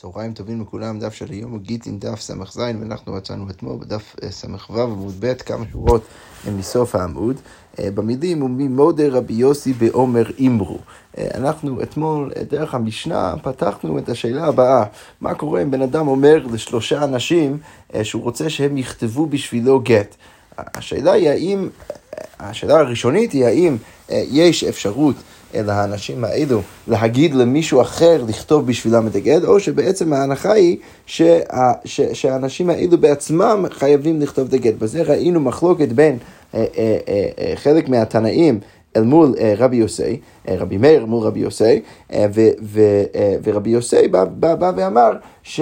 צהריים טובים לכולם, דף של היום הוא גיטין דף ס"ז ואנחנו מצאנו אתמול בדף אה, ס"ו עמוד ב' כמה שורות מסוף העמוד. אה, במילים הוא ממודה רבי יוסי בעומר אימרו. אה, אנחנו אתמול דרך המשנה פתחנו את השאלה הבאה, מה קורה אם בן אדם אומר לשלושה אנשים שהוא רוצה שהם יכתבו בשבילו גט. השאלה היא האם, השאלה הראשונית היא האם יש אפשרות אל האנשים האלו להגיד למישהו אחר לכתוב בשבילם את הגט, או שבעצם ההנחה היא שה, ש, שהאנשים האלו בעצמם חייבים לכתוב את הגט. בזה ראינו מחלוקת בין אה, אה, אה, חלק מהתנאים אל מול uh, רבי יוסי, uh, רבי מאיר מול רבי יוסי, uh, ו, ו, ורבי יוסי בא, בא, בא ואמר ש,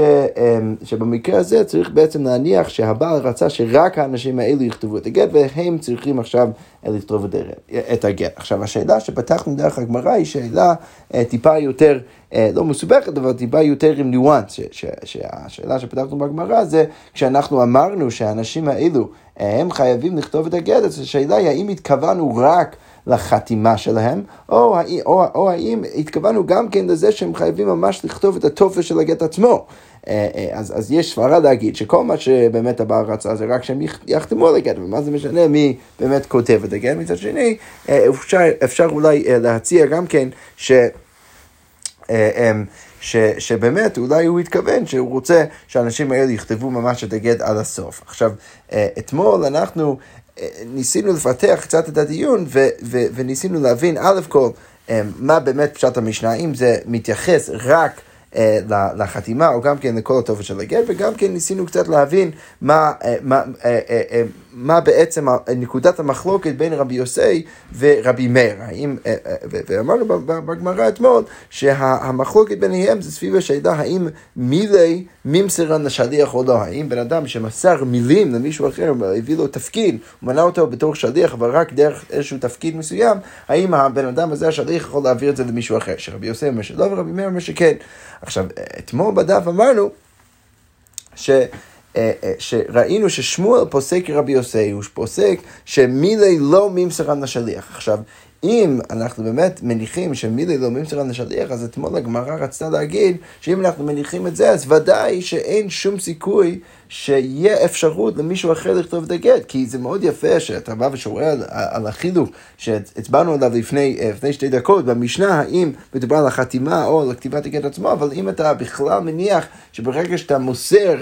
שבמקרה הזה צריך בעצם להניח שהבעל רצה שרק האנשים האלו יכתבו את הגט והם צריכים עכשיו לכתוב את הגט. עכשיו השאלה שפתחנו דרך הגמרא היא שאלה טיפה יותר, לא מסובכת, אבל טיפה יותר עם ניואנס, שהשאלה שפתחנו בגמרא זה כשאנחנו אמרנו שהאנשים האלו הם חייבים לכתוב את הגט, אז השאלה היא האם התכוונו רק לחתימה שלהם, או, או, או האם התכוונו גם כן לזה שהם חייבים ממש לכתוב את הטופס של הגט עצמו. אה, אה, אז, אז יש סברה להגיד שכל מה שבאמת הבעל רצה זה רק שהם יחתמו על הגט, ומה זה משנה מי באמת כותב את הגט. מצד שני, אה, אפשר, אפשר אולי להציע גם כן ש... ש, שבאמת אולי הוא התכוון שהוא רוצה שהאנשים האלה יכתבו ממש את הגט עד הסוף. עכשיו, אתמול אנחנו ניסינו לפתח קצת את הדיון ו, ו, וניסינו להבין א' כל מה באמת פשט המשנה, אם זה מתייחס רק אה, לחתימה, או גם כן לכל הטופס של הגט, וגם כן ניסינו קצת להבין מה, אה, מה, אה, מה בעצם נקודת המחלוקת בין רבי יוסי ורבי מאיר. האם, ואמרנו בגמרא אתמול שהמחלוקת ביניהם זה סביב השאלה האם מילי ממסרן לשליח או לא. האם בן אדם שמסר מילים למישהו אחר, הביא לו תפקיד, הוא מנה אותו בתור שליח, אבל רק דרך איזשהו תפקיד מסוים, האם הבן אדם הזה, השליח, יכול להעביר את זה למישהו אחר? שרבי יוסי אומר שלא ורבי מאיר אומר שכן. עכשיו, אתמול בדף אמרנו ש... אה, אה, שראינו ששמואל פוסק רבי יוסי, הוא פוסק שמילי לא ממסרן לשליח. עכשיו, אם אנחנו באמת מניחים שמילי לא ממסרן לשליח, אז אתמול הגמרא רצתה להגיד שאם אנחנו מניחים את זה, אז ודאי שאין שום סיכוי שיהיה אפשרות למישהו אחר לכתוב את הגט, כי זה מאוד יפה שאתה בא ושואל על, על החילוק שהצבענו עליו לפני, אה, לפני שתי דקות במשנה, האם מדובר על החתימה או על כתיבת הגט עצמו, אבל אם אתה בכלל מניח שברגע שאתה מוסר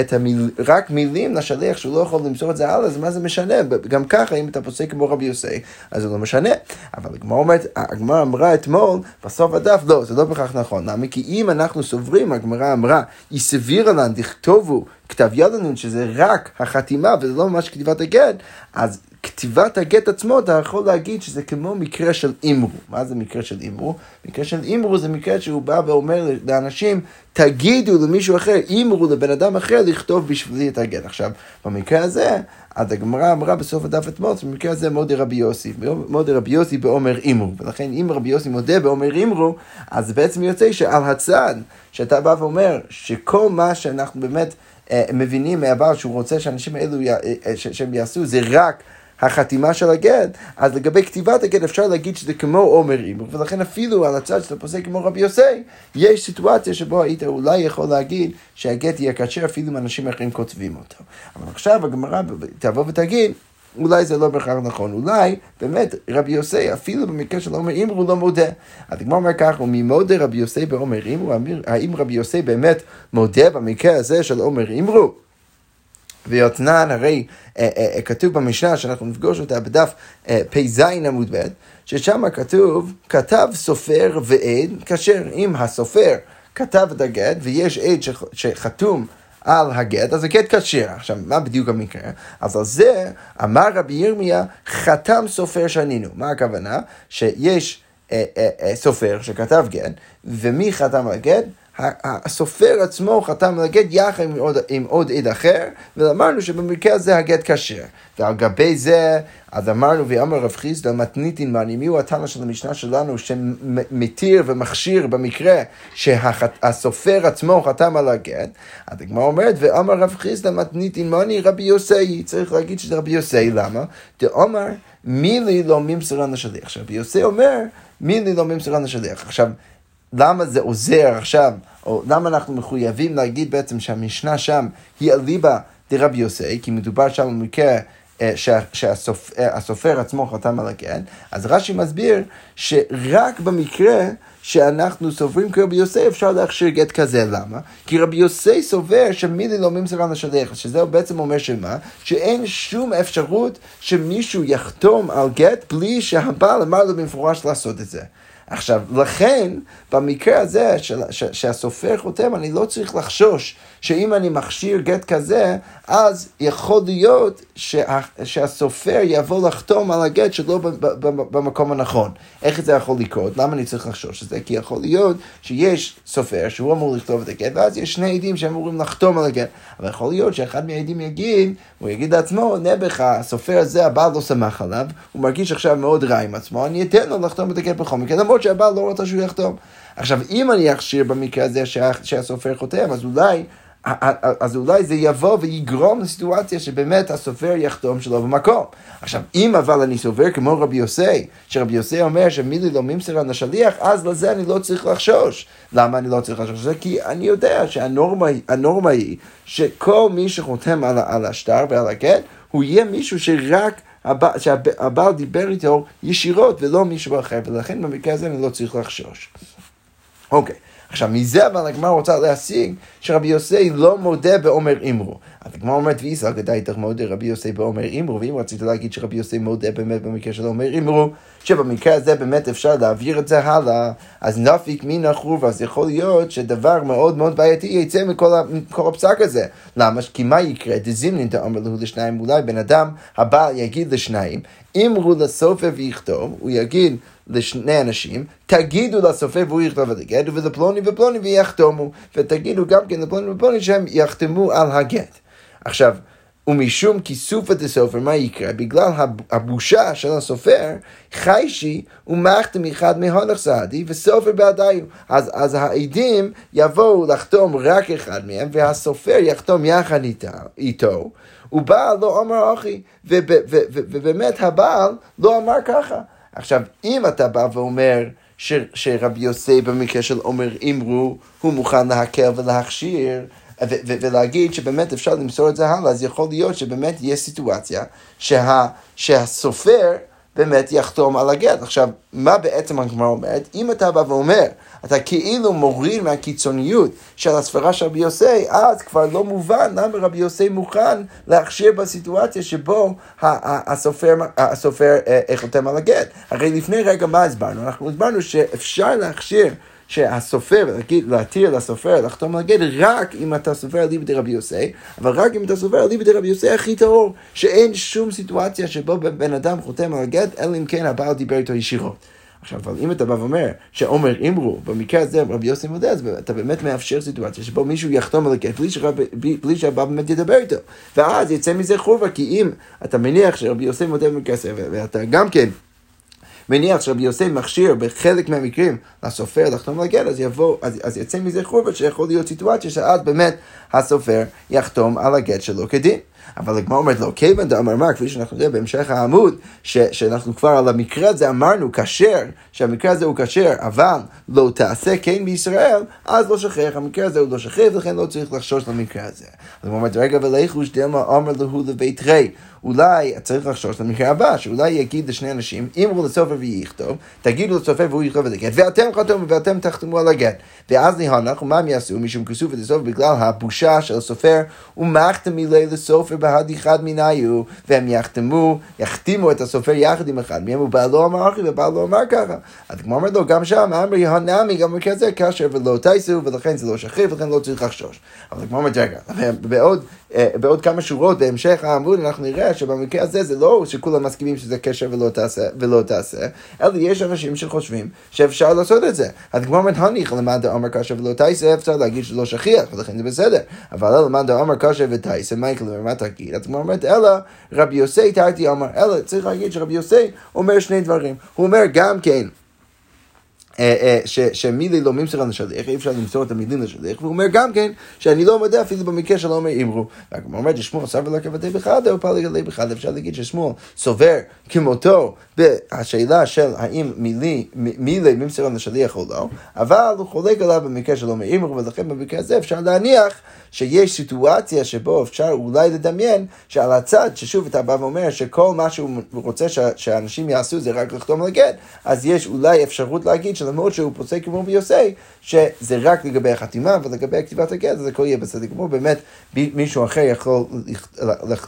את המיל, רק מילים לשליח שהוא לא יכול למסור את זה הלאה, אז מה זה משנה? גם ככה, אם אתה פוסק כמו רבי יוסי, אז זה לא משנה. אבל הגמרא אומרת, הגמרא אמרה אתמול, בסוף הדף, לא, זה לא בהכרח נכון. למה? כי אם אנחנו סוברים, הגמרא אמרה, היא סבירה לה, תכתובו כתב יד שזה רק החתימה וזה לא ממש כתיבת הגט, אז כתיבת הגט עצמו, אתה יכול להגיד שזה כמו מקרה של אימרו. מה זה מקרה של אימרו? מקרה של אימרו זה מקרה שהוא בא ואומר לאנשים, תגידו למישהו אחר, אימרו לבן אדם אחר לכתוב בשבילי את הגט. עכשיו, במקרה הזה, אז הגמרא אמרה בסוף הדף אתמול, במקרה הזה מודה רבי יוסי, מודה רבי יוסי בעומר אימרו. ולכן אם רבי יוסי מודה בעומר אימרו, אז בעצם יוצא שעל הצד, שאתה בא ואומר שכל מה שאנחנו באמת... אה, מבינים מהבעל שהוא רוצה שאנשים האלו, אה, אה, שהם יעשו, זה רק החתימה של הגט, אז לגבי כתיבת הגט אפשר להגיד שזה כמו עומר אימור, ולכן אפילו על הצד שאתה פוסק כמו רבי יוסי, יש סיטואציה שבו היית אולי יכול להגיד שהגט יהיה קשה אפילו אם אנשים אחרים כותבים אותו. אבל עכשיו הגמרא תבוא ותגיד, אולי זה לא בהכרח נכון, אולי באמת רבי יוסי, אפילו במקרה של עומר אימרו הוא לא מודה. אז הגמר אומר כך, וממודה רבי יוסי בעומר אימרו, האם רבי יוסי באמת מודה במקרה הזה של עומר אימרו? ויותנן, הרי אה, אה, אה, כתוב במשנה שאנחנו נפגוש אותה בדף פ"ז עמוד ב', ששם כתוב, כתב סופר ועד כאשר אם הסופר כתב את הגט ויש עד שחתום על הגט, אז הגט כשר. עכשיו, מה בדיוק המקרה? אז על זה אמר רבי ירמיה, חתם סופר שנינו. מה הכוונה? שיש אה, אה, אה, סופר שכתב גט, ומי חתם על הגט? הסופר עצמו חתם על הגט יחד עם עוד, עם עוד עד אחר, ואמרנו שבמקרה הזה הגט כשר. ועל גבי זה, אז אמרנו, ואמר רב חיסדא מתניתין מאני, מי הוא התנא של המשנה שלנו שמתיר ומכשיר במקרה שהסופר עצמו חתם על הגט? אז הגמרא אומרת, ואמר רב חיסדא מתניתין מאני רבי יוסי, צריך להגיד שזה רבי יוסי, למה? דאמר מילי לא ממסרן לשליח. עכשיו, יוסי אומר, מילי לא ממסרן לשליח. עכשיו, למה זה עוזר עכשיו, או למה אנחנו מחויבים להגיד בעצם שהמשנה שם היא אליבא דרבי יוסי, כי מדובר שם במקרה אה, שהסופר עצמו חתם על הגט, אז רש"י מסביר שרק במקרה שאנחנו סוברים כרבי יוסי אפשר להכשיר גט כזה, למה? כי רבי יוסי סובר שמילי לא ממסרן לשליח, שזה בעצם אומר שמה? שאין שום אפשרות שמישהו יחתום על גט בלי שהבעל אמר לו במפורש לעשות את זה. עכשיו, לכן, במקרה הזה של, ש, שהסופר חותם, אני לא צריך לחשוש שאם אני מכשיר גט כזה, אז יכול להיות שה, שהסופר יבוא לחתום על הגט שלא במקום הנכון. איך זה יכול לקרות? למה אני צריך לחשוש את זה? כי יכול להיות שיש סופר שהוא אמור לכתוב את הגט, ואז יש שני עדים שאמורים לחתום על הגט. אבל יכול להיות שאחד מהעדים יגיד, הוא יגיד לעצמו, נעבך, הסופר הזה, הבעל לא שמח עליו, הוא מרגיש עכשיו מאוד רע עם עצמו, אני אתן לו לחתום את הגט בכל מקרה, למרות שהבעל לא רוצה שהוא יחתום. עכשיו, אם אני אכשיר במקרה הזה שהסופר חותם, אז אולי אז אולי זה יבוא ויגרום לסיטואציה שבאמת הסופר יחתום שלא במקום. עכשיו, אם אבל אני סובר כמו רבי יוסי, שרבי יוסי אומר שמילי לא ממסרן לשליח, אז לזה אני לא צריך לחשוש. למה אני לא צריך לחשוש? כי אני יודע שהנורמה היא שכל מי שחותם על, על השטר ועל הגט, הוא יהיה מישהו שרק... הבעל, שהבעל דיבר איתו ישירות ולא מישהו אחר, ולכן במקרה הזה אני לא צריך לחשוש. אוקיי. עכשיו, מזה אבל הגמרא רוצה להשיג שרבי יוסי לא מודה בעומר אמרו. אז הגמרא אומרת, ואיסא גדאי איתך מודה רבי יוסי בעומר אמרו, ואם רצית להגיד שרבי יוסי מודה באמת במקרה של עומר אמרו, שבמקרה הזה באמת אפשר להעביר את זה הלאה, אז נפיק מן החור, אז יכול להיות שדבר מאוד מאוד בעייתי יצא מכל, מכל הפסק הזה. למה? כי מה יקרה? דזימנין תאמר לו לשניים, אולי בן אדם הבא יגיד לשניים, אמרו לסופר ויכתוב, הוא יגיד לשני אנשים, תגידו לסופר והוא יכתוב את הגט, ולפלוני ופלוני ויחתומו, ותגידו גם כן לפלוני ופלוני שהם יחתמו על הגט. עכשיו, ומשום כיסופא דסופר, מה יקרה? בגלל הבושה של הסופר, חיישי ומחתם אחד מהונך סעדי וסופר בעדיו. אז, אז העדים יבואו לחתום רק אחד מהם, והסופר יחתום יחד איתו, ובעל לא אמר אחי, ובאמת הבעל לא אמר ככה. עכשיו, אם אתה בא ואומר ש, שרבי יוסי במקרה של עומר אמרו, הוא מוכן להקל ולהכשיר, ו- ו- ולהגיד שבאמת אפשר למסור את זה הלאה, אז יכול להיות שבאמת יש סיטואציה שה- שהסופר באמת יחתום על הגט. עכשיו, מה בעצם הגמרא אומרת? אם אתה בא ואומר, אתה כאילו מוריד מהקיצוניות של הספרה של רבי יוסי, אז כבר לא מובן למה רבי יוסי מוכן להכשיר בסיטואציה שבו הסופר, הסופר אה, חותם על הגט. הרי לפני רגע מה הסברנו? אנחנו הסברנו שאפשר להכשיר שהסופר, להתיר לסופר לחתום על הגט רק אם אתה סופר על ליבי דרבי יוסי, אבל רק אם אתה סופר על ליבי דרבי יוסי הכי טהור, שאין שום סיטואציה שבו בן אדם חותם על הגט, אלא אם כן הבעל דיבר איתו ישירות. עכשיו, אבל אם אתה בא ואומר שעומר אמרו, במקרה הזה רבי יוסי מודה, אז אתה באמת מאפשר סיטואציה שבו מישהו יחתום על הגט בלי, בלי שהבא באמת ידבר איתו. ואז יצא מזה חובה, כי אם אתה מניח שרבי יוסי מודה במקרה הזה, ואתה גם כן מניח שרבי יוסי מכשיר בחלק מהמקרים לסופר לחתום על הגט, אז יבוא, אז, אז יצא מזה חורבן שיכול להיות סיטואציה שאז באמת הסופר יחתום על הגט שלו כדין. אבל הגמרא אומרת לו, כיוון דאמר מה, כפי שאנחנו נראה בהמשך העמוד, ש, שאנחנו כבר על המקרה הזה אמרנו כשר, שהמקרה הזה הוא כשר, אבל לא תעשה כן בישראל, אז לא שכח, המקרה הזה הוא לא שכח, ולכן לא צריך לחשוש למקרה הזה. אז הגמרא אומרת, רגע ולכוש דלמה אמר להו לבית רי. אולי צריך לחשוש למקרה הבא, שאולי יגיד לשני אנשים, אמרו לסופר ויכתוב, תגידו לסופר והוא יכתוב את הגט, ואתם חתומו ואתם תחתמו על הגט. ואז להנח, ומה הם יעשו? משום כסוף את בגלל הבושה של הסופר, ומחתם מילי לסופר בהדיחד מניו, והם יחתמו, יחתימו את הסופר יחד עם אחד מהם, ובעל לא אמר אחי, ובעל לא אמר ככה. אז כמו אומר לו, גם שם, אמר יהנמי, גם הזה, כאשר ולא תייסו, ולכן זה לא שכיב, ולכן לא צריך לחשוש. אבל כמו אומר, רגע, בעוד, אה, בעוד כמה שורות בהמשך העמוד אנחנו נראה שבמקרה הזה זה לא שכולם מסכימים שזה קשר ולא תעשה, ולא תעשה, אלא יש אנשים שחושבים שאפשר לעשות את זה. אז כמו אומרת, הניח למד דאמר קשר ולא תעשה, אפשר להגיד שלא שכיח, ולכן זה בסדר. אבל למד דאמר קשר ותעשה, מה יקרה, מה תגיד? אז כמו אומרת, אלא רבי יוסי תרתי אמר, אלא צריך להגיד שרבי יוסי אומר שני דברים. הוא אומר גם כן, אה, אה, שמילי לא ממסר לשליח, אי אפשר למסור את המילים לשליח, והוא אומר גם כן שאני לא מודה אפילו במקרה שלא אומר אמרו. והגמרא אומרת ששמואל סבר לה כבתי בחדה או פעל לגלי בחדה, אפשר להגיד ששמואל סובר כמותו בהשאלה של האם מילי, מילי ממסר לשליח או לא, אבל הוא חולק עליו במקרה שלא אומר אמרו, ולכן במקרה הזה אפשר להניח שיש סיטואציה שבו אפשר אולי לדמיין שעל הצד, ששוב אתה בא ואומר שכל מה שהוא רוצה שאנשים יעשו זה רק לחתום על הגט, אז יש אולי אפשרות להגיד שלמרות שהוא פוסק כמו ביוסי, שזה רק לגבי החתימה ולגבי כתיבת הגט, אז הכל יהיה בסדר גמור, באמת מישהו אחר יכול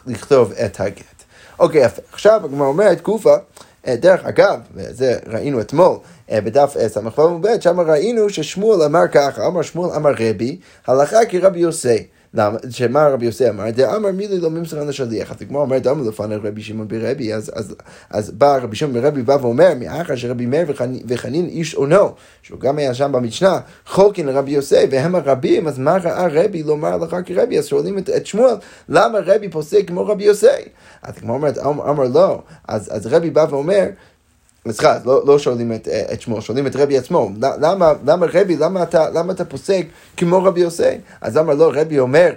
לכתוב את הגט. אוקיי, יפה. עכשיו הגמרא אומרת, תקופה, אה, דרך אגב, וזה ראינו אתמול אה, בדף ס"ו עמוד שם ראינו ששמואל אמר ככה, אמר שמואל אמר רבי, הלכה כרבי יוסי. למה? שמה רבי יוסי אמר? דאמר מילי לא ממסרן לשליח. אז כמו אומר, דאמר לפני רבי שמעון ברבי, אז, בא רבי שמעון ברבי בא ואומר, מאחר שרבי מאיר וחנין איש אונו, שהוא גם היה שם במשנה, חולקין לרבי יוסי, והם הרבים, אז מה ראה רבי לומר לך כרבי? אז שואלים את, שמואל, למה רבי פוסק כמו רבי יוסי? אז כמו אומרת, אמר לא, אז רבי בא ואומר, סליחה, לא, לא שואלים את, אה, את שמו, שואלים את רבי עצמו. למה, למה רבי, למה אתה, למה אתה פוסק כמו רבי יוסי? אז אמר לו, רבי אומר,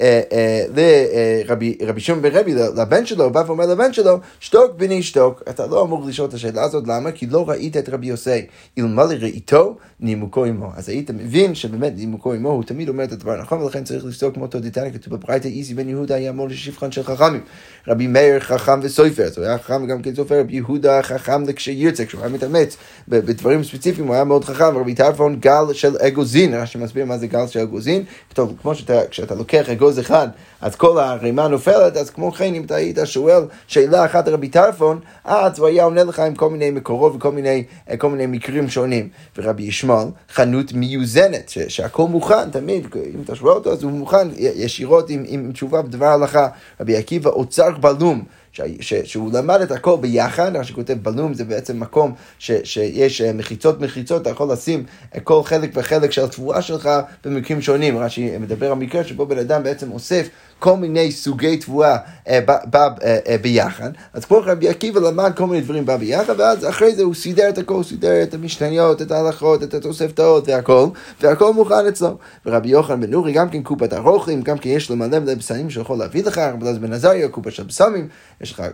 לרבי אה, אה, שמעון בן רבי, לבן שלו, הוא בא ואומר לבן שלו, שתוק בני שתוק. אתה לא אמור לשאול את השאלה הזאת, למה? כי לא ראית את רבי יוסי. אלמלא ראיתו, נימוקו עמו. אז היית מבין שבאמת נימוקו עמו, הוא תמיד אומר את הדבר הנכון, ולכן צריך לפסוק כמו תודיתניה, כתוב בברייתא איזי בן יהודה היה אמור לשפחן של חכמים. רבי מאיר חכם וסופר, אז הוא היה חכם גם כן סופר, רבי יהודה חכם לכשירצה, כשהוא היה מתאמץ בדברים ספציפיים, הוא היה מאוד חכם, רבי טרפון גל של אגוזין, רש"י מסביר מה זה גל של אגוזין, טוב, כמו שאתה לוקח אגוז אחד, אז כל הרימה נופלת, אז כמו כן, אם אתה היית שואל שאלה אחת לרבי טרפון, אז הוא היה עונה לך עם כל מיני מקורות וכל מיני, מיני מקרים שונים. ורבי ישמעאל, חנות מיוזנת, ש- שהכל מוכן, תמיד, אם אתה שואל אותו, אז הוא מוכן ישירות עם, עם תשובה בדבר הלכה. רבי עקיבא, אוצר בלום. ש, ש, שהוא למד את הכל ביחד, מה שכותב בלום זה בעצם מקום ש, שיש אה, מחיצות מחיצות, אתה יכול לשים כל חלק וחלק של התבואה שלך במקרים שונים. רש"י מדבר על מקרה שבו בן אדם בעצם אוסף כל מיני סוגי תבואה אה, בא אה, אה, ביחד. אז כמו רבי עקיבא למד כל מיני דברים בא ביחד, ואז אחרי זה הוא סידר את הכל, סידר את המשתניות, את ההלכות, את התוספתאות והכל, והכל מוכן אצלו. ורבי יוחנן בן נורי גם כן קופת הרוכלים, גם כן יש לו מלא מלא בשמים שיכול להביא לך, רבי אלעזר בן עזריה קופה של בשמים,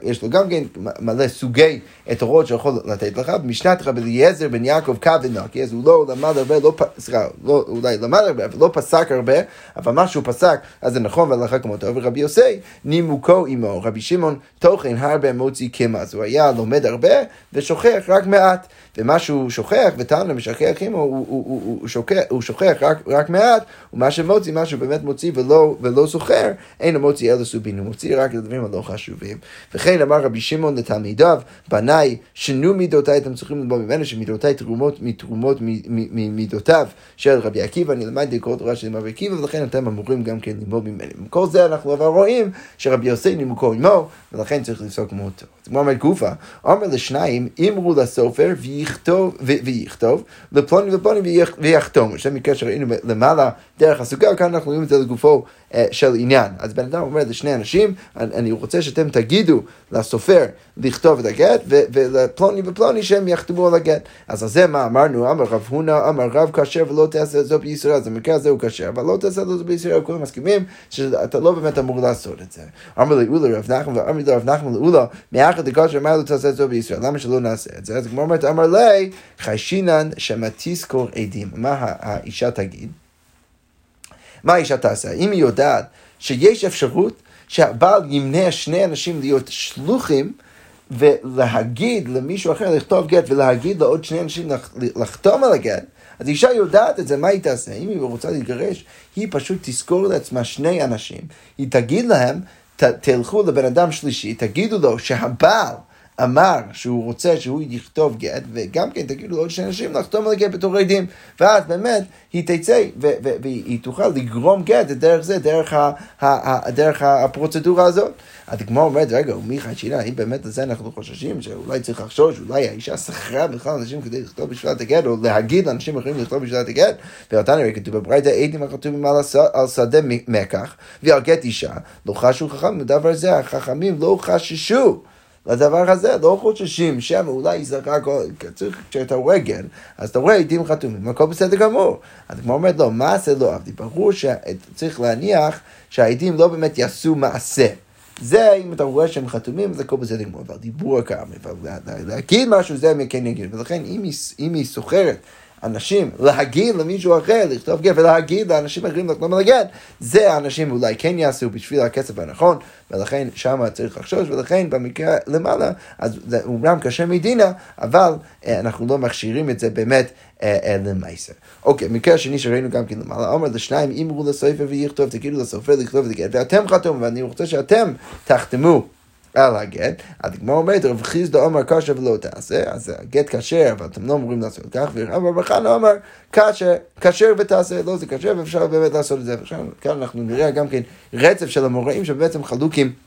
יש לו גם כן מלא סוגי תורות שיכול לתת לך. במשנת רבי אליעזר בן יעקב קו ונקי, אז הוא לא למד הרבה, לא, סליחה, לא, אולי למד הרבה, אבל לא פסק הרבה, אבל מה שהוא פסק, אז זה נכון והלכה כמו אותו, ורבי יוסי נימוקו עמו. רבי שמעון תוכן הרבה מוציא כמאז, הוא היה לומד הרבה ושוכח רק מעט. ומה שהוא שוכח, ותנא משכח עמו, הוא, הוא, הוא, הוא, שוכח, הוא שוכח רק, רק מעט, ומה שמוציא, מה שהוא באמת מוציא ולא, ולא זוכר, אינו מוציא אלא סובין, הוא מוציא רק את הדברים הלא חשובים. וכן אמר רבי שמעון לתלמידיו, בניי, שנו מידותיי, אתם צריכים ללמוד ממנו שמידותיי תרומות מתרומות ממידותיו של רבי עקיבא, אני למדתי כל תורה של רבי עקיבא, ולכן אתם אמורים גם כן ללמוד ממנו. כל זה אנחנו אבל רואים שרבי יוסי נימוקו עמו, ולכן צריך לפסוק אותו. אז כמו גופה, אומר לשניים, אמרו לסופר ויכתוב, ויכתוב, לפלוני ופלוני ויחתום. זה מקרה שראינו למעלה דרך הסוגיה, כאן אנחנו רואים את זה לגופו של עניין. אז בן אדם אומר לשני אנשים, אני רוצה שאתם תגידו לסופר לכתוב את הגט, ולפלוני ופלוני שהם יחתמו על הגט. אז על זה מה אמרנו? אמר רב הונא, אמר רב כשר ולא תעשה זאת בישראל, אז במקרה הזה הוא כשר, אבל לא תעשה זאת בישראל, כולם מסכימים שאתה לא באמת אמור לעשות את זה. אמר לאולה רב נחמן ואמר לרב נחמן לאולה, מאחד דקשר אמר לו תעשה זאת בישראל, למה שלא נעשה את זה? אז כמו אומרת, אמר לי, חיישינן שמתיסקור עדים. מה האישה תגיד? מה האישה תעשה? אם היא יודעת שיש אפשרות שהבעל ימנע שני אנשים להיות שלוחים, ולהגיד למישהו אחר לכתוב גט ולהגיד לעוד שני אנשים לחתום על הגט, אז אישה יודעת את זה, מה היא תעשה? אם היא רוצה להתגרש, היא פשוט תזכור לעצמה שני אנשים, היא תגיד להם, ת, תלכו לבן אדם שלישי, תגידו לו שהבעל אמר שהוא רוצה שהוא יכתוב גט, וגם כן תגידו לעוד שני אנשים לחתום על הגט בתור עדים, ואז באמת היא תצא והיא תוכל לגרום גט דרך זה, דרך, ה, ה, ה, דרך הפרוצדורה הזאת. אז כמו אומרת, רגע, ומיכה שינה, האם באמת לזה אנחנו חוששים שאולי צריך לחשוש, אולי האישה שכרה בכלל אנשים כדי לכתוב בשבילת הגט, או להגיד לאנשים אחרים לכתוב בשבילת הגט, ואותנו הרי כתוב בברייתא עדים החתומים על שדה מקח, ועל גט אישה, לא חשו חכמים, בדבר זה החכמים לא חששו. לדבר הזה, לא חוששים שמא אולי יזרק, כשאתה רואה גט, אז אתה רואה עדים חתומים, הכל בסדר גמור. אז כמו אומרת לו, מעשה לא עבדי, ברור שצריך להניח שהעדים לא באמת יעשו מעשה. זה, אם אתה רואה שהם חתומים, זה הכל בסדר גמור, אבל דיבור הקרמי, אבל להגיד משהו זה הם כן יגידו, ולכן אם היא סוחרת אנשים להגיד למישהו אחר, לכתוב גט ולהגיד לאנשים אחרים לחתום על הגט, זה האנשים אולי כן יעשו בשביל הכסף הנכון, ולכן שם צריך לחשוש, ולכן במקרה למעלה, אז זה אומנם קשה מדינה, אבל אה, אנחנו לא מכשירים את זה באמת אה, אה, למעשה. אוקיי, מקרה שני שראינו גם כן למעלה, אומר לשניים, אמרו לסופר ויכתוב, תגידו לסופר לכתוב את הגט, ואתם חתום, ואני רוצה שאתם תחתמו. על הגט, הגמרא אומרת, רב חיסדא אמר קשה ולא תעשה, אז הגט כשר, אבל אתם לא אמורים לעשות כך, ורב בר חנא אמר כשר ותעשה, לא זה כשר, ואפשר באמת לעשות את זה. עכשיו, כאן אנחנו נראה גם כן רצף של המוראים שבעצם חלוקים.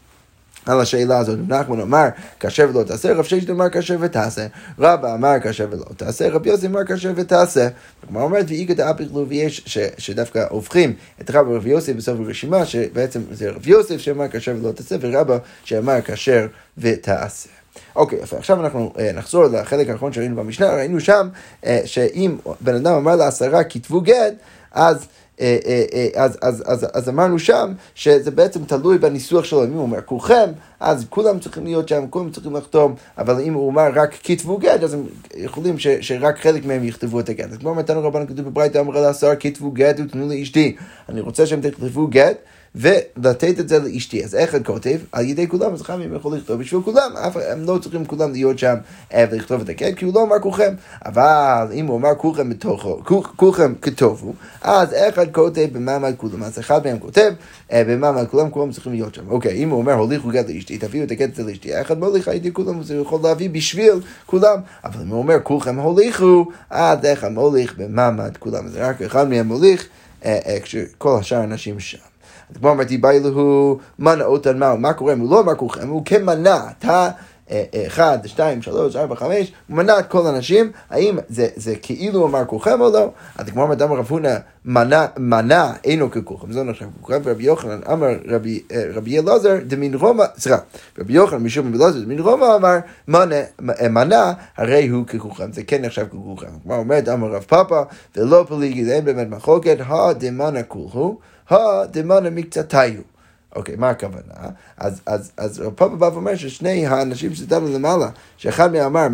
על השאלה הזאת. נחמן אמר, כאשר ולא תעשה, רב ששת אמר כאשר ותעשה, רבא אמר כאשר ולא תעשה, רב יוסי אמר כאשר ותעשה. הגמרא אומרת, ואיגא דאפיכלו ויש, שדווקא הופכים את רבא ורב יוסי בסוף הרשימה, שבעצם זה רב יוסף שאמר כאשר ולא תעשה, ורבא שאמר כאשר ותעשה. אוקיי, יפה. עכשיו אנחנו uh, נחזור לחלק האחרון שראינו במשנה, ראינו שם uh, שאם בן אדם אמר לעשרה כתבו גט, אז... אה, אה, אה, אז, אז, אז, אז אמרנו שם שזה בעצם תלוי בניסוח שלו, אם הוא אומר כולכם, אז כולם צריכים להיות שם, כולם צריכים לחתום, אבל אם הוא אמר רק כתבו גט, אז הם יכולים ש, שרק חלק מהם יכתבו את הגט. אז כמו מתנו רבנו כתוב בברייתא, אמר לעשר כתבו גט ותנו לאשתי. אני רוצה שהם תכתבו גט. ולתת את זה לאשתי. אז איך כותב? על ידי כולם, אז חיים יכול לכתוב בשביל כולם, הם לא צריכים כולם להיות שם אה, ולכתוב את הקט, כי הוא לא אמר כולכם. אבל אם הוא אמר כולכם בתוכו, כולכם כתובו, אז אני כותב במעמד כולם? אז אחד מהם כותב אה, במעמד כולם, כולם צריכים להיות שם. אוקיי, אם הוא אומר הוליכו גט לאשתי, תביאו את הגט לאשתי, אחד מוליך על ידי כולם, אז הוא יכול להביא בשביל כולם. אבל אם הוא אומר כולכם הוליכו, אז איך המוליך במעמד כולם. אז רק אחד מהם מוליך, אה, כשכל השאר אנשים שם. כמו אמרתי, באי לו מנה אותן מהו, מה קורה אם הוא לא אמר כולכם, הוא כן מנע, אתה... אה, אה, אחד, שתיים, שלוש, ארבע, חמש, הוא מנה את כל האנשים, האם זה, זה כאילו אמר כולכם או לא? אז כמו אמר רב הונא, מנה, מנה אינו ככולכם, זה נחשב כולכם, ורבי יוחנן אמר רבי, אה, רבי אלעזר דמין רומא, סליחה, רבי יוחנן משום רבי אלעזר דמין רומא אמר, מנה, מנה, הרי הוא ככולכם, זה כן נחשב ככולכם. כמו אומרת, אמר רב פאפא, ולא פליגי, אין באמת מחלוקת, הדמנה כולהו. הדמנה מקצתיו. אוקיי, מה הכוונה? אז, אז, אז רב פאפה בא ואומר ששני האנשים שדנו למעלה, שאחד מהם אמר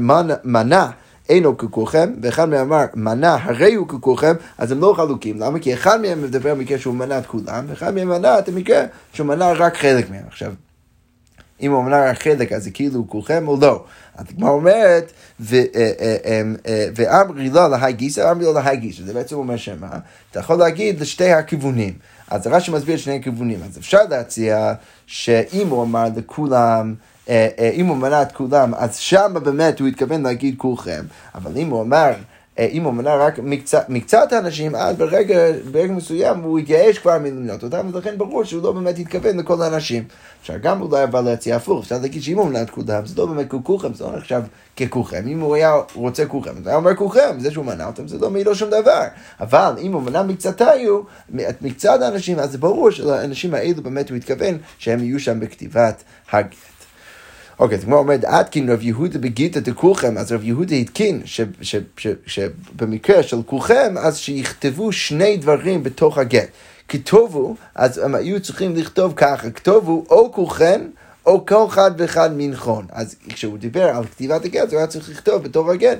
מנה אינו ככולכם, ואחד מהם אמר מנה הרי הוא ככולכם, אז הם לא חלוקים. למה? כי אחד מהם מדבר במקרה שהוא מנה את כולם, ואחד מהם מנה את המקרה שהוא מנה רק חלק מהם. עכשיו, אם הוא מנה רק חלק, אז זה כאילו כולכם או לא. אז הגמרא אומרת, אה, אה, אה, ואמרי לא להי גיסא, אמרי לא להי גיסא. זה בעצם אומר שמה? אתה יכול להגיד לשתי הכיוונים. אז רש"י מסביר שני כיוונים. אז אפשר להציע שאם הוא אמר לכולם, אם הוא מנה את כולם, אז שם באמת הוא התכוון להגיד כולכם. אבל אם הוא אמר... אה, אם הוא מנה רק מקצת, מקצת האנשים, אז ברגע, ברגע מסוים הוא התייאש כבר מלמנות אותם, ולכן ברור שהוא לא באמת התכוון לכל האנשים. אפשר גם אולי אבל להציע הפוך, אפשר להגיד שאם הוא מנה כולם, זה לא באמת כולכם, זה לא נחשב ככולכם. אם הוא היה רוצה כולכם, זה היה אומר כולכם, זה שהוא מנה אותם, זה לא מעיד לו שום דבר. אבל אם הוא מנה מקצתיו, את מקצת האנשים, אז זה ברור שלאנשים האלו באמת הוא התכוון שהם יהיו שם בכתיבת הגט. אוקיי, אז כמו אומרת, עדכין רב יהודה בגיתא דכולכם, אז רב יהודה התקין שבמקרה של כולכם, אז שיכתבו שני דברים בתוך הגט. כתובו, אז הם היו צריכים לכתוב ככה, כתובו או כולכם, או כל אחד ואחד מנחון. אז כשהוא דיבר על כתיבת הגט, הוא היה צריך לכתוב בתוך הגט,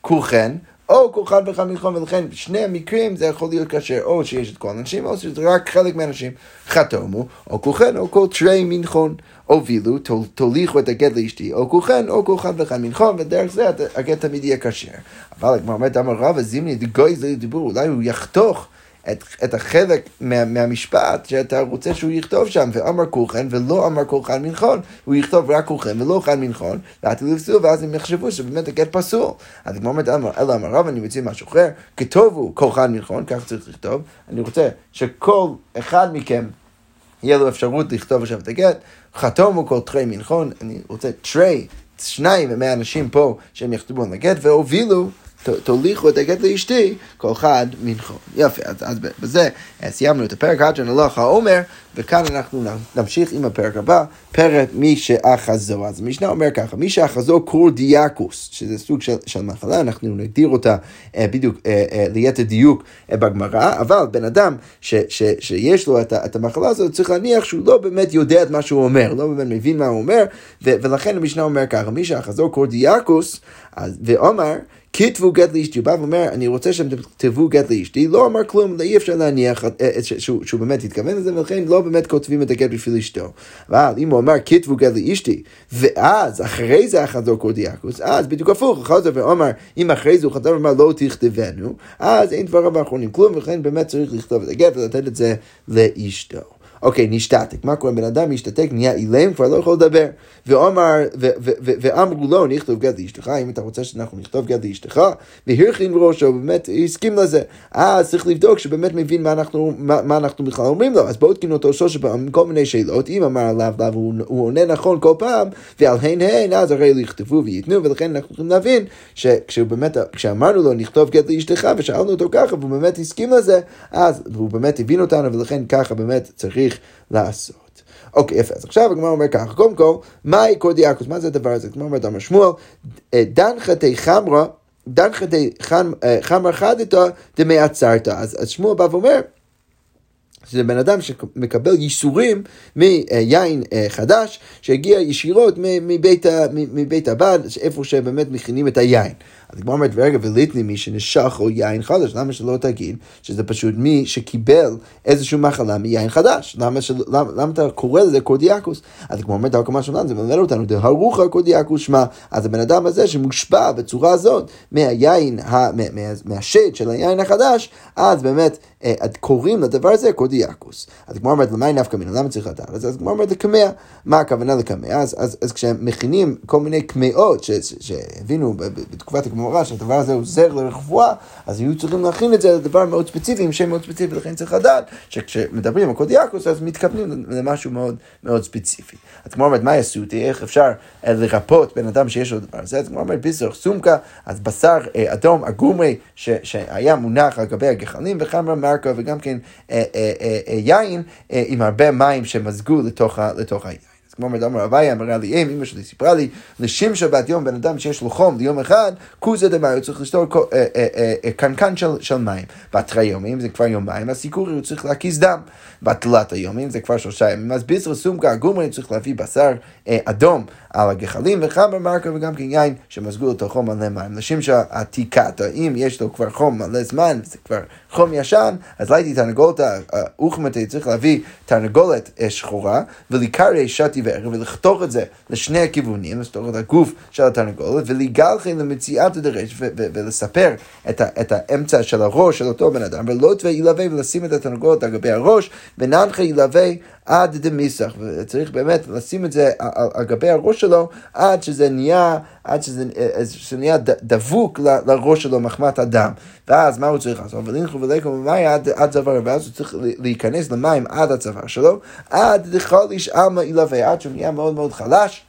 כולכם, או ואחד מלחום, ולכן בשני המקרים זה יכול להיות כאשר או שיש את כל האנשים, או שזה רק חלק מהאנשים חתומו, או כולכן, או כל תרי מנחון, הובילו, תוליכו את הגט לאשתי, או כולכן, או אחד ואחד מנחון, ודרך זה הגט תמיד יהיה כשר. אבל כמו אומרת אמר רבא זימני, דגוי זה דיבור, אולי הוא יחתוך. את, את החלק מה, מהמשפט שאתה רוצה שהוא יכתוב שם, ואמר כולכן ולא אמר חד מנחון, הוא יכתוב רק כולכן ולא חד מנחון, להטיל לפסול, ואז הם יחשבו שבאמת הגט פסול. אז כמו אומרת, אלא אמר רב, אני מציע משהו אחר, כתובו כל חד מנחון, כך צריך לכתוב, אני רוצה שכל אחד מכם יהיה לו אפשרות לכתוב עכשיו את הגט, חתומו כל תרי מנחון, אני רוצה תרי, שניים מהאנשים פה שהם יכתבו על הגט, והובילו תוליכו את הגט לאשתי, כל אחד מנחו. יפה, אז, אז בזה סיימנו את הפרק עד שנלך העומר, וכאן אנחנו נמשיך עם הפרק הבא, פרק מי שאחזו. אז המשנה אומר ככה, מי שאחזו קורדיאקוס, שזה סוג של, של מחלה, אנחנו נגדיר אותה אה, בדיוק אה, אה, ליתר דיוק אה, בגמרא, אבל בן אדם ש, ש, שיש לו את, את המחלה הזאת, צריך להניח שהוא לא באמת יודע את מה שהוא אומר, לא באמת מבין מה הוא אומר, ו, ולכן המשנה אומר ככה, מי שאחזו קורדיאקוס, ואומר, כתבו גט לאשתי, הוא בא ואומר, אני רוצה שהם תכתבו גט לאשתי, לא אמר כלום, אי אפשר להניח אה, אה, שהוא, באמת התכוון לזה, ולכן לא באמת כותבים את הגט בשביל אשתו. אבל אם הוא אמר, כתבו גט לאשתי, ואז אחרי זה החזור קורדיאקוס, אז בדיוק הפוך, חזר ואומר, אם אחרי זה הוא חזר ואומר, לא תכתבנו, אז אין דבריו האחרונים כלום, ולכן באמת צריך לכתוב את הגט ולתת את זה לאשתו. אוקיי, נשתתק. מה קורה? בן אדם משתתק, נהיה אילם, כבר לא יכול לדבר. ואומר, ואמרו לו, נכתוב גד לאשתך, אם אתה רוצה שאנחנו נכתוב גד לאשתך, והרחין ראשו, באמת הסכים לזה. אז צריך לבדוק שבאמת מבין מה אנחנו, מה, מה אנחנו בכלל אומרים לו. אז בואו תקינו אותו שלוש פעמים כל מיני שאלות, אם אמר עליו לאו, הוא, הוא עונה נכון כל פעם, ועל הן הן, אז הרי יכתבו וייתנו, ולכן אנחנו יכולים להבין שכשהוא באמת, כשאמרנו לו נכתוב גד לאשתך, ושאלנו אותו ככה, והוא באמת הסכים לזה, אז הוא באמת הבין אותנו, ולכן ככה באמת צריך לעשות. אוקיי, יפה. אז עכשיו הגמרא אומר ככה, קודם כל, מהי קורדיאקוס? מה זה הדבר הזה? כמו אומר דמר שמואל, אה, דן חטי חמרה, דן חטי אה, חמרה חדתא דמי עצרת. אז שמואל בא ואומר, שזה בן אדם שמקבל ייסורים מיין אה, חדש שהגיע ישירות מבית, מבית הבד, איפה שבאמת מכינים את היין. אז הגמרא אומרת, ורגע וליטני מי שנשך או יין חדש, למה שלא תגיד שזה פשוט מי שקיבל איזושהי מחלה מיין חדש? למה, של, למה, למה אתה קורא לזה קורדיאקוס? אז הגמרא אומרת, דרכו משהו זה מלמד אותנו, דהרוחה קורדיאקוס שמע, אז הבן אדם הזה שמושפע בצורה הזאת מהיין, מה, מה, מהשד של היין החדש, אז באמת אה, קוראים לדבר הזה קורדיאקוס. אז הגמרא אומרת, למה נפקא מינה? למה צריך לדעת? אז הגמרא אומרת לקמע. מה הכוונה לקמע? אז, אז, אז כשהם מכינים כל מיני קמעות שהבינו בתקופת הגמרא, הגמרא שהדבר הזה עוזר לרפואה, אז היו צריכים להכין את זה לדבר מאוד ספציפי, עם שם מאוד ספציפי, לכן צריך לדעת שכשמדברים על קודיאקוס, אז מתכוונים למשהו מאוד מאוד ספציפי. אז כמו אומרת, מה יעשו אותי? איך אפשר אה, לרפות בן אדם שיש לו דבר הזה? אז כמו אומרת, ביסר סומקה, אז בשר אה, אדום אגומרי שהיה מונח על גבי הגחלים, וחמרה מרקה, וגם כן אה, יין עם הרבה מים שמזגו לתוך היין. כמו דמר אביי, אמרה לי אם, אמא שלי סיפרה לי, לשמשה בת יום בן אדם שיש לו חום ליום אחד, כוזה דמי, הוא צריך לשתות אה, אה, אה, קנקן של מים. בתרי יומים זה כבר יומיים, הסיקורי הוא צריך להקיס דם. בתלת היומים זה כבר שלושה ימים, אז ביסר סומקה גומרי צריך להביא בשר אדום על הגחלים, וחמר מרקה וגם כן יין שמזגו לתוכו מלא מים. לשמשה עתיקת, אם יש לו כבר חום מלא זמן, זה כבר חום ישן, אז להייתי תרנגולת אוכמתי, צריך להביא תרנגולת שחורה, ולקרא שתי וערב, ולחתוך את זה לשני הכיוונים, לחתוך את הגוף של התרנגולת, ולגלחין למציאת הדרש, ולספר את, את האמצע של הראש של אותו בן אדם, ולא תווה ילווה ולשים את התרנגולת על גבי הראש, וננחה ילווה עד דמיסח, וצריך באמת לשים את זה על, על גבי הראש שלו עד שזה נהיה, עד שזה, שזה נהיה דבוק לראש שלו מחמת הדם. ואז מה הוא צריך לעשות? ולנחו ולקו במים עד, עד צוואר, ואז הוא צריך להיכנס למים עד הצוואר שלו, עד דכל איש עלמא ילווה, עד שהוא נהיה מאוד מאוד חלש.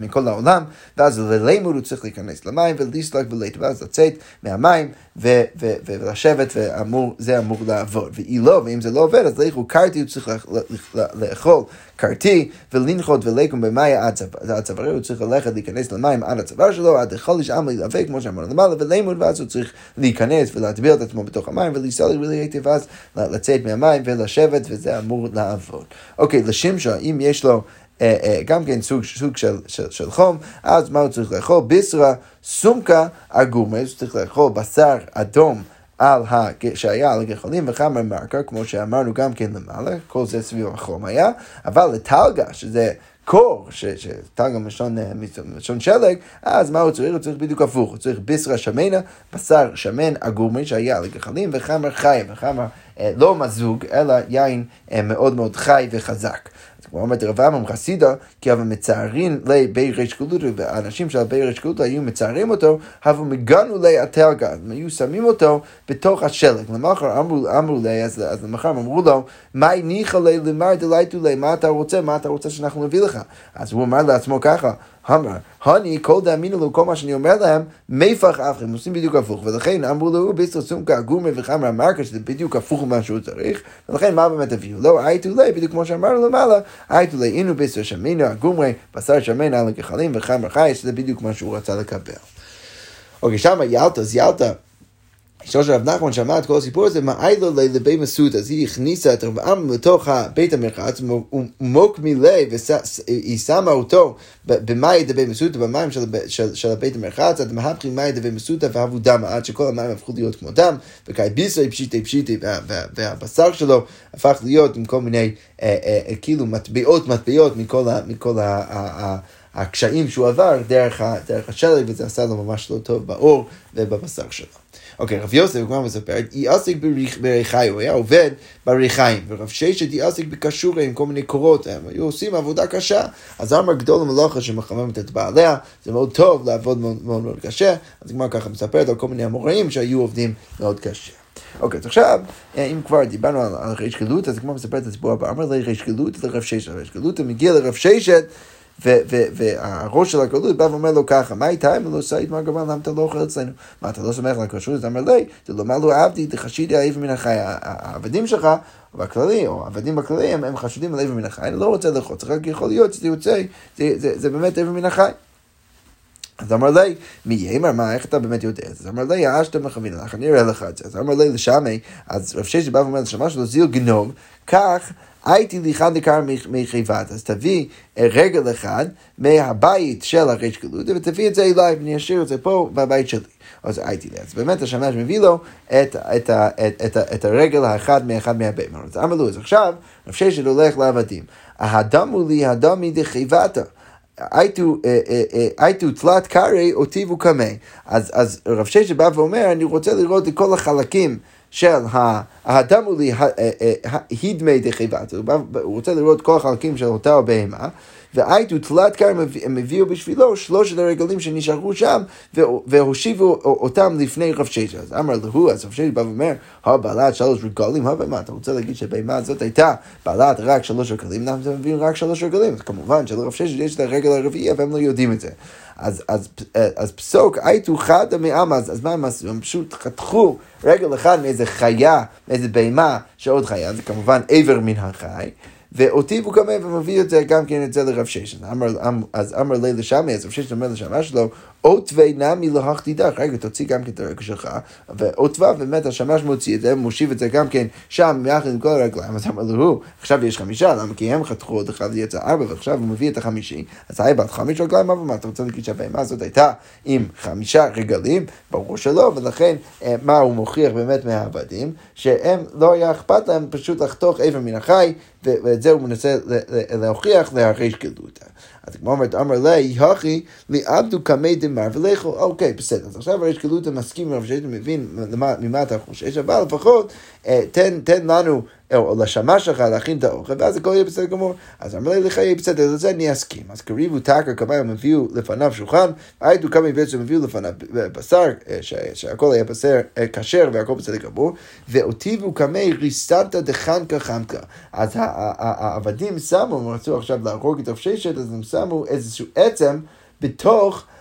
מכל העולם, ואז ללימוד הוא צריך להיכנס למים ולסלק ולית, ואז לצאת מהמים ו- ו- ולשבת, וזה אמור לעבוד. ואם לא, ואם זה לא עובד, אז לכו קרטי, הוא צריך לאכול קרטי ולנחות ולקום במאי עד צווארי, הוא צריך ללכת להיכנס למים עד הצוואר שלו, עד לחודש עם להיאבק, כמו שאמרנו למעלה, ולימוד, ואז הוא צריך להיכנס ולהטביע את עצמו בתוך המים ולסלק ולהיטיב, ואז לצאת מהמים ולשבת, וזה אמור לעבוד. אוקיי, לשמשה, אם יש לו... אה, אה, גם כן סוג, סוג של, של, של חום, אז מה הוא צריך לאכול? ביסרה סומקה אגומה, הוא צריך לאכול בשר אדום. על ה... שהיה על הגחלים וחמר מרקה, כמו שאמרנו גם כן למעלה, כל זה סביב החום היה, אבל לטלגה, שזה קור, שטלגה אה, מלשון שלג, אז מה הוא צריך? הוא צריך בדיוק הפוך, הוא צריך ביסרא שמינא, בשר שמן אגומרי שהיה על הגחלים וחמרא חייא, וחמרא לא מזוג, אלא יין מאוד מאוד חי וחזק. כמו אומרת רב עמרם חסידא, כי הוו מצערין ליה בי ריש גלותא, והאנשים של בי ריש גלותא היו מצערים אותו, הוו מגנו ליה אתלגא, הם היו שמים אותו בתוך השלג. למחר אמרו, אמרו ליה, אז, אז למחר אמרו לו, מאי ניחא ליה למר דלייתו ליה, מה אתה רוצה, מה אתה רוצה שאנחנו נביא לך? אז הוא אמר לעצמו ככה, אמר, הני כל דאמינו לו כל מה שאני אומר להם, מפח אף הם עושים בדיוק הפוך, ולכן אמרו לו ביסטר סומקה גומר וחמר מרקה שזה בדיוק הפוך ממה שהוא צריך, ולכן מה באמת הביאו לו? הייתו לי, בדיוק כמו שאמרנו למעלה, הייתו לי אינו ביסטר שמינו הגומרי, בשר שמן על הגחלים וחמר חי, שזה בדיוק מה שהוא רצה לקבל. אוקיי, שמה ילתא, אז ילתא. אשתו של רב נחמן שמע את כל הסיפור הזה, מעיילה לי לבי מסות, אז היא הכניסה את רבעם לתוך בית המרחץ, ומוק מילי, והיא שמה אותו במאי דבי מסותא, במים של, בית המרחץ, עד מהפכי מאי דבי מסותא והבו דם, עד שכל המים הפכו להיות כמו דם, וכאי ביסוי פשיטי פשיטי, והבשר שלו הפך להיות עם כל מיני, אה, אה, אה, כאילו מטבעות מטבעות מכל, ה, הקשיים שהוא עבר דרך, דרך השלג, וזה עשה לו ממש לא טוב בעור ובבשר שלו. אוקיי, רב יוסף כבר מספר, יעסק בריחי, הוא היה עובד בריחיים, ורב ששת יעסק בקשורי עם כל מיני קורות, הם היו עושים עבודה קשה. אז אמר גדול המלאכה שמחממת את בעליה, זה מאוד טוב לעבוד מאוד מאוד, קשה, אז הגמרא ככה מספרת על כל מיני אמוראים שהיו עובדים מאוד קשה. אוקיי, אז עכשיו, אה, אם כבר דיברנו על ריש גלות, אז כמו מספר את הסיפור הבא, אמר לי ריש גלות לרב ששת, ריש גלות מגיע לרב ששת, והראש של הגלות בא ואומר לו ככה, מה איתה אם לא סעיד מה גמר, למה אתה לא אוכל אצלנו? מה, אתה לא סומך על הכשרות? אז אמר לי, זה לא אמר לו עבדי, תחשידי איבר מן החי. העבדים שלך, בכללי, או העבדים בכללי, הם חשודים על איבר מן החי, אני לא רוצה לחוץ, רק יכול להיות שזה יוצא, זה באמת איבר מן החי. אז אמר לי, מי יאמר מה, איך אתה באמת יודע? אז אמר לי, אשת מכוון לך, אני אראה לך את זה. אז אמר לי, לשמי, אז רב ששי בא ואומר לשמה שלו, זיל גנוב, כך הייתי לי אחד ניכר מחיבת, אז תביא אה, רגל אחד מהבית של הריש גלודה ותביא את זה אליי ואני אשאיר את זה פה בבית שלי. אז הייתי לי. אז באמת השמש מביא לו את, את, את, את, את הרגל האחד מאחד מהבהמה. אז אמר לו, אז עכשיו רב ששת הולך לעבדים. הדמו לי הדמי דחיבתא. הייתו אה, אה, תלת קרעי אותיבו קמא. אז רב ששת בא ואומר, אני רוצה לראות את כל החלקים. של האדם הוא לי הידמי דחיבת, הוא רוצה לראות כל החלקים של אותה הבהמה, והייתו תלת כרם הם הביאו בשבילו שלושת הרגלים שנשארו שם, והושיבו אותם לפני רב ששת. אז אמר להו, אז רב ששת בא ואומר, הבעלת שלוש רגלים, מה אתה רוצה להגיד שהבהמה הזאת הייתה בעלת רק שלוש רגלים, אנחנו מביאים רק שלוש רגלים, כמובן שלרב ששת יש את הרגל הרביעי, והם לא יודעים את זה. אז, אז, אז פסוק הייתו חדה מעם, אז, אז מה הם עשו? הם פשוט חתכו רגל אחד מאיזה חיה, מאיזה בהמה שעוד חיה, זה כמובן עבר מן החי. ואותי הוא קמה ומביא את זה גם כן את זה לרב ששן. אז אמר לי לשמי, אז רב ששן אומר לשמה שלו, אות לא דח, רגע, תוציא גם כן את הרגל שלך, ואות ו, באמת השמש מוציא את זה, מושיב את זה גם כן שם, יחד עם כל הרגליים, אז אמר לו, עכשיו יש חמישה, למה? כי הם חתכו עוד אחד יצא ארבע, ועכשיו הוא מביא את החמישי, אז היה בת חמיש רגליים, אבל מה אתה רוצה להגיד שהבהמה הזאת הייתה עם חמישה רגלים? ברור שלא, ולכן אה, מה הוא מוכיח באמת מהעבדים? שהם לא היה אכפת להם פשוט לחתוך איבר מן החי, ואת זה הוא מנסה להוכיח להרגיש גלותה. אז כמו אומרת, אמר לי, הכי, לעבדו קמי דמר ולכו, אוקיי, בסדר. אז עכשיו הרי גלותה מסכים עם רב ששת מבין ממה אתה חושש, אבל לפחות אה, תן, תן לנו או לשמה שלך להכין את האוכל, ואז הכל יהיה בסדר גמור. אז אמר לי לך יהיה בסדר, לזה אני אסכים. אז קריבו תקר כמה הם הביאו לפניו שולחן, הייתו כמה בעצם הביאו לפניו בשר, אה, שהכל היה בשר אה, כשר והכל בסדר גמור, ואותיבו כמה ריסתא דחנקה חמקה. אז העבדים שמו, הם רצו עכשיו להרוג את רב אז הם שמו איזשהו עצם בתוך אה,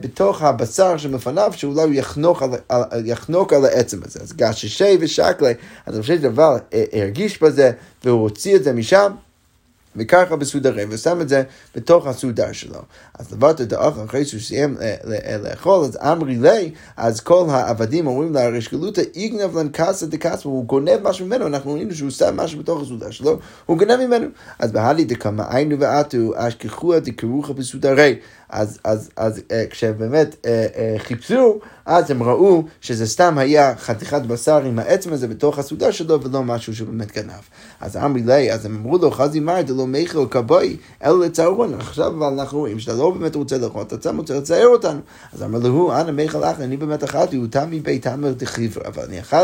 בתוך הבשר שמפניו, שאולי הוא יחנוק על, יחנוק על העצם הזה. אז גששי ושקלי, אז אני חושב שדבר אה, הרגיש בזה, והוא הוציא את זה משם. וככה בסודרי, ושם את זה בתוך הסודר שלו. אז לבטו את האוכל אחרי שהוא סיים אה, לאכול, אז אמרי לי, אז כל העבדים אומרים לה, רשקלותא איגנב לנקסא דקסא, הוא גונב משהו ממנו, אנחנו ראינו שהוא שם משהו בתוך הסודר שלו, הוא גונב ממנו. אז בהלי דקמא היינו ועטו, אשכחוה דקרוחה בסודרי. אז, אז, אז אה, כשבאמת אה, אה, חיפשו, אז הם ראו שזה סתם היה חתיכת בשר עם העצם הזה בתוך הסעודה שלו, ולא משהו שהוא באמת גנב. אז אמרי לי, אז הם אמרו לו, חזי מר, דלא מיכל כבוי, אלא לצערון. עכשיו אבל אנחנו רואים שאתה לא באמת רוצה לאכול, אתה סתם רוצה לצייר אותנו. אז אמר לו, אנא מיכל אחר, אני באמת אכלתי, הוא טעם מבית תמר דחיבר, אבל אני, אכל,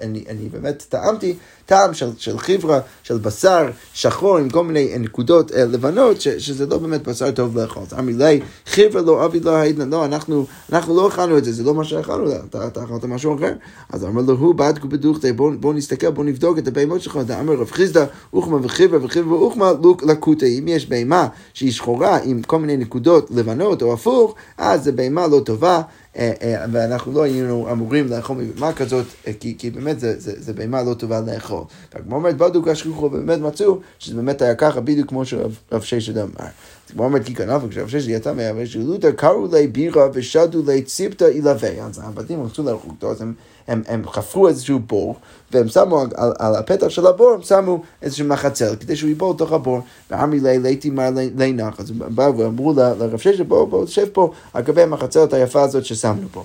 אני, אני באמת טעמתי טעם של, של חיברה, של בשר שחור עם כל מיני נקודות לבנות, ש, שזה לא באמת בשר טוב לאכול. אז אמרי לי, לי, חיבר לו אבי לא הייתנה, לא, אנחנו, אנחנו לא אכלנו את זה, זה לא מה שאכלנו, אתה, אתה אכלת משהו אחר. אז אמר לו, הוא בדקו בדוכתא, בוא, בוא נסתכל, בוא נבדוק את הבהמות שלך, אמר רב חיסדא, אוכמה וחיבר וחיבר ואוכמה לקוטה, אם יש בהמה שהיא שחורה עם כל מיני נקודות לבנות או הפוך, אז זו בהמה לא טובה. אה, אה, ואנחנו לא היינו אמורים לאכול מבהמה כזאת, אה, כי, כי באמת זה, זה, זה בהמה לא טובה לאכול. והגמרא אומרת, בדוק השכיחו, ובאמת מצאו שזה באמת היה ככה, בדיוק כמו שרב ששת אמר. הגמרא אומרת, כי כנף, כשרב ששת יצא מהרשלותא, קראו לי בירה ושדו לי ציפתא אילווה. אז הבתים רצו לאכול אז הם... חפרו איזשהו בור, והם שמו על, הפתח של הבור, הם שמו איזשהו מחצל, כדי שהוא ייפול לתוך הבור. ואמרי לי, ליתי מר לינח, אז הם באו ואמרו לרב ששת, בואו, בואו, תשב פה על גבי המחצלת היפה הזאת ששמנו פה.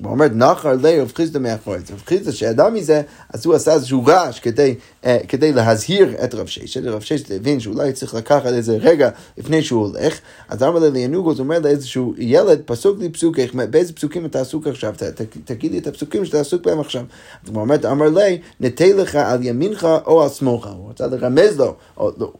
אז הוא אומר, נחר לי רב חיסדא זה. רב חיסדא שידע מזה, אז הוא עשה איזשהו רעש כדי, אה, כדי להזהיר את רב ששת. רב ששת הבין שאולי צריך לקחת איזה רגע לפני שהוא הולך. אז אמר לי לינוגו, הוא אומר לאיזשהו ילד, פסוק לי פסוקך, באיזה פסוקים אתה עסוק עכשיו? ת, ת, תגיד לי את הפסוקים שאתה עסוק בהם עכשיו. אז הוא אומר, אמר לי, נטה לך על ימינך או על שמאלך. הוא רצה לרמז לו, או, לא,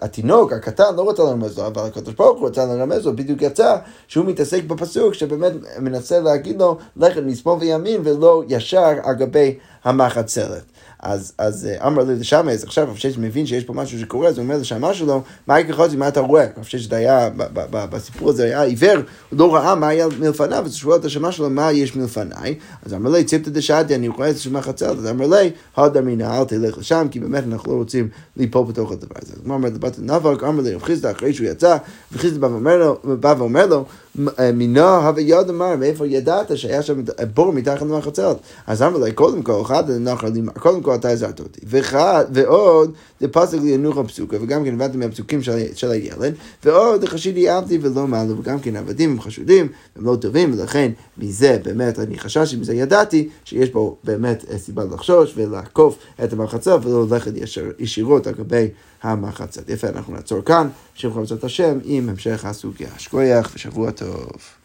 התינוק הקטן לא רצה לרמז לו, אבל הקדוש ברוך הוא רצה לרמז לו, בדיוק יצא שהוא מתעסק בפסוק שבאמת מנסה להגיד לו לכת משמאל וימין ולא ישר על גבי המחצלת. אז, אז אה, אמר לי לשמאי, אז עכשיו רב ששת מבין שיש פה משהו שקורה, אז הוא אומר לשמאי שלו, מה יקחוזי, מה אתה רואה? רב ששת היה, בסיפור הזה היה עיוור, הוא לא ראה מה היה מלפניו, אז הוא שואל את השמאי שלו, מה יש מלפניי? אז אמר לי, ציפתא דשעתי, אני רואה את זה שמחצלת, אז אמר לי, הדר מינה, אל תלך לשם, כי באמת אנחנו לא רוצים ליפול בתוך הדבר הזה. אז הוא אומר לבת נבק, אמר לי, רב חיסדא, אחרי שהוא יצא, וחיסדא בא ואומר לו, מינו הווה יד אמר, מאיפה ידעת שהיה שם בור מתחת למחצלת? אז אמר לי, קודם כל, אחד לנחר לימר, קודם כל אתה הזהרת אותי, ועוד, זה פסק לי ינוח פסוקה, וגם כן הבנתי מהפסוקים של, הילד, ועוד חשידי אהבתי ולא מעלו, וגם כן עבדים הם חשודים, הם לא טובים, ולכן מזה באמת אני חששתי, מזה ידעתי, שיש פה באמת סיבה לחשוש ולעקוף את המחצה, ולא ללכת ישירות על גבי המחצה. יפה, אנחנו נעצור כאן, בשם חמצת השם, עם המשך הסוגיה. שכוייח ושבוע טוב.